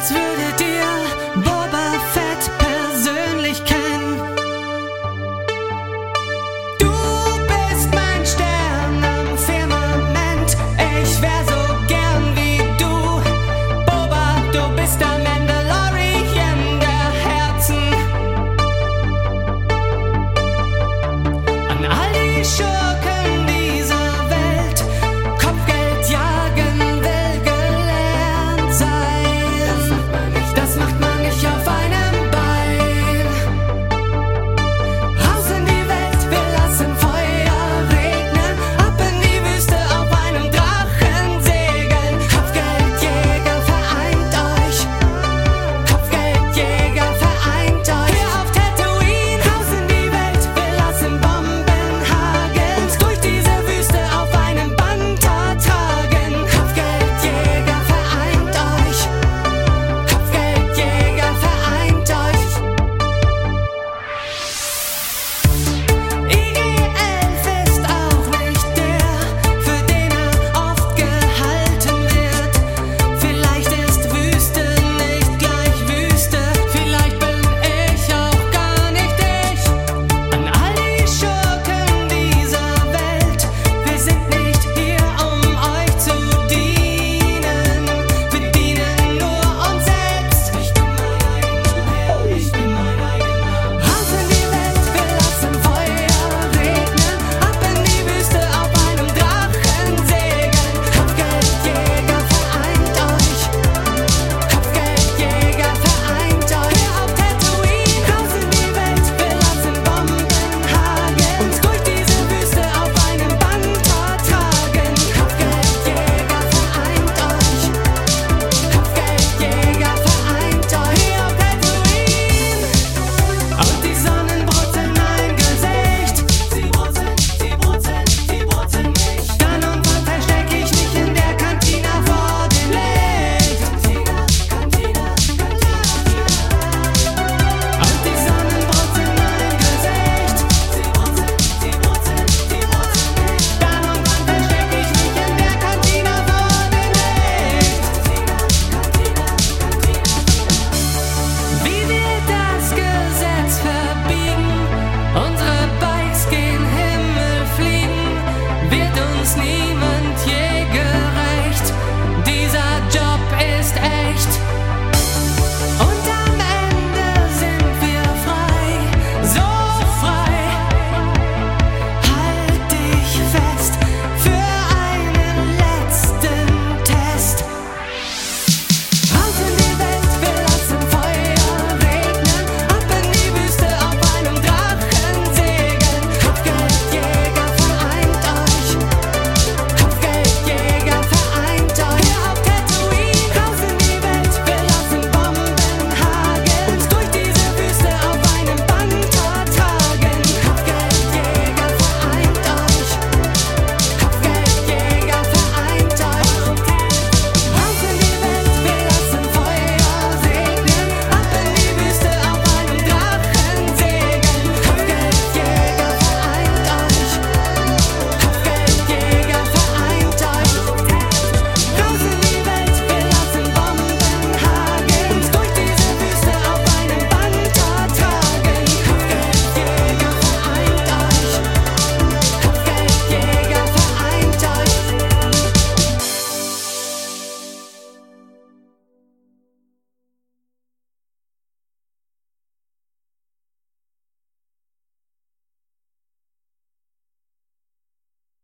als würdet ihr Boba Fett persönlich kennen. Du bist mein Stern am Firmament, ich wär so gern wie du. Boba, du bist der Mandalorian der Herzen. An all die sleep.